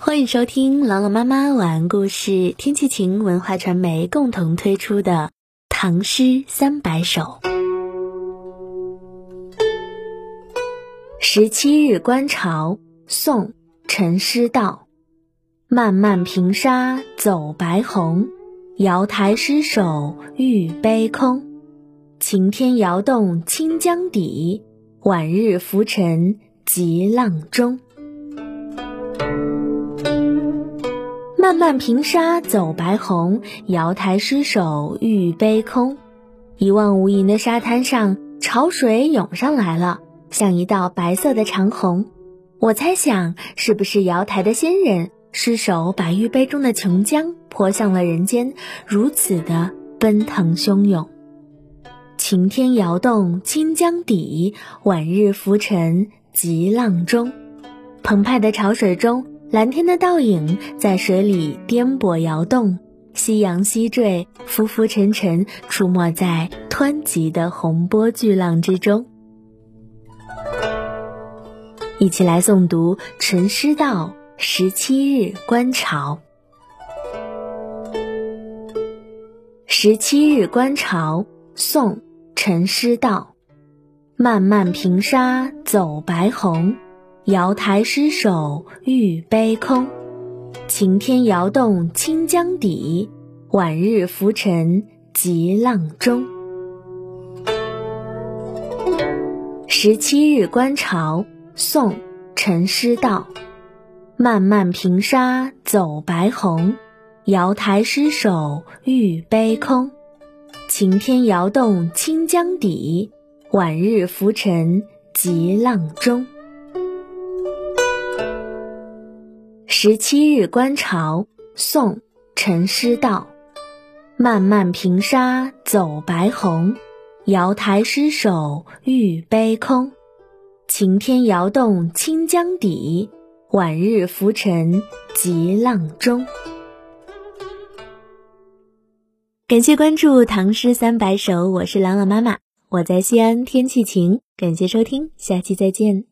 欢迎收听朗朗妈妈晚安故事，天气晴文化传媒共同推出的《唐诗三百首》。十七日观潮，宋·陈师道。漫漫平沙走白虹，瑶台失手玉杯空。晴天摇动清江底，晚日浮沉急浪中。漫漫平沙走白虹，瑶台失手玉杯空。一望无垠的沙滩上，潮水涌上来了，像一道白色的长虹。我猜想，是不是瑶台的仙人失手把玉杯中的琼浆泼向了人间，如此的奔腾汹涌？晴天摇动清江底，晚日浮沉急浪中。澎湃的潮水中。蓝天的倒影在水里颠簸摇动，夕阳西坠，浮浮沉沉，出没在湍急的洪波巨浪之中。一起来诵读陈师道《十七日观潮》。十七日观潮，宋·陈师道。漫漫平沙走白虹。瑶台失手玉杯空，晴天摇动清江底，晚日浮沉急浪中。十七日观潮，宋·陈师道。漫漫平沙走白虹，瑶台失手玉杯空。晴天摇动清江底，晚日浮沉急浪中。十七日观潮，宋·陈师道。漫漫平沙走白虹，瑶台失手玉杯空。晴天摇动清江底，晚日浮沉急浪中。感谢关注《唐诗三百首》，我是朗朗妈妈，我在西安，天气晴。感谢收听，下期再见。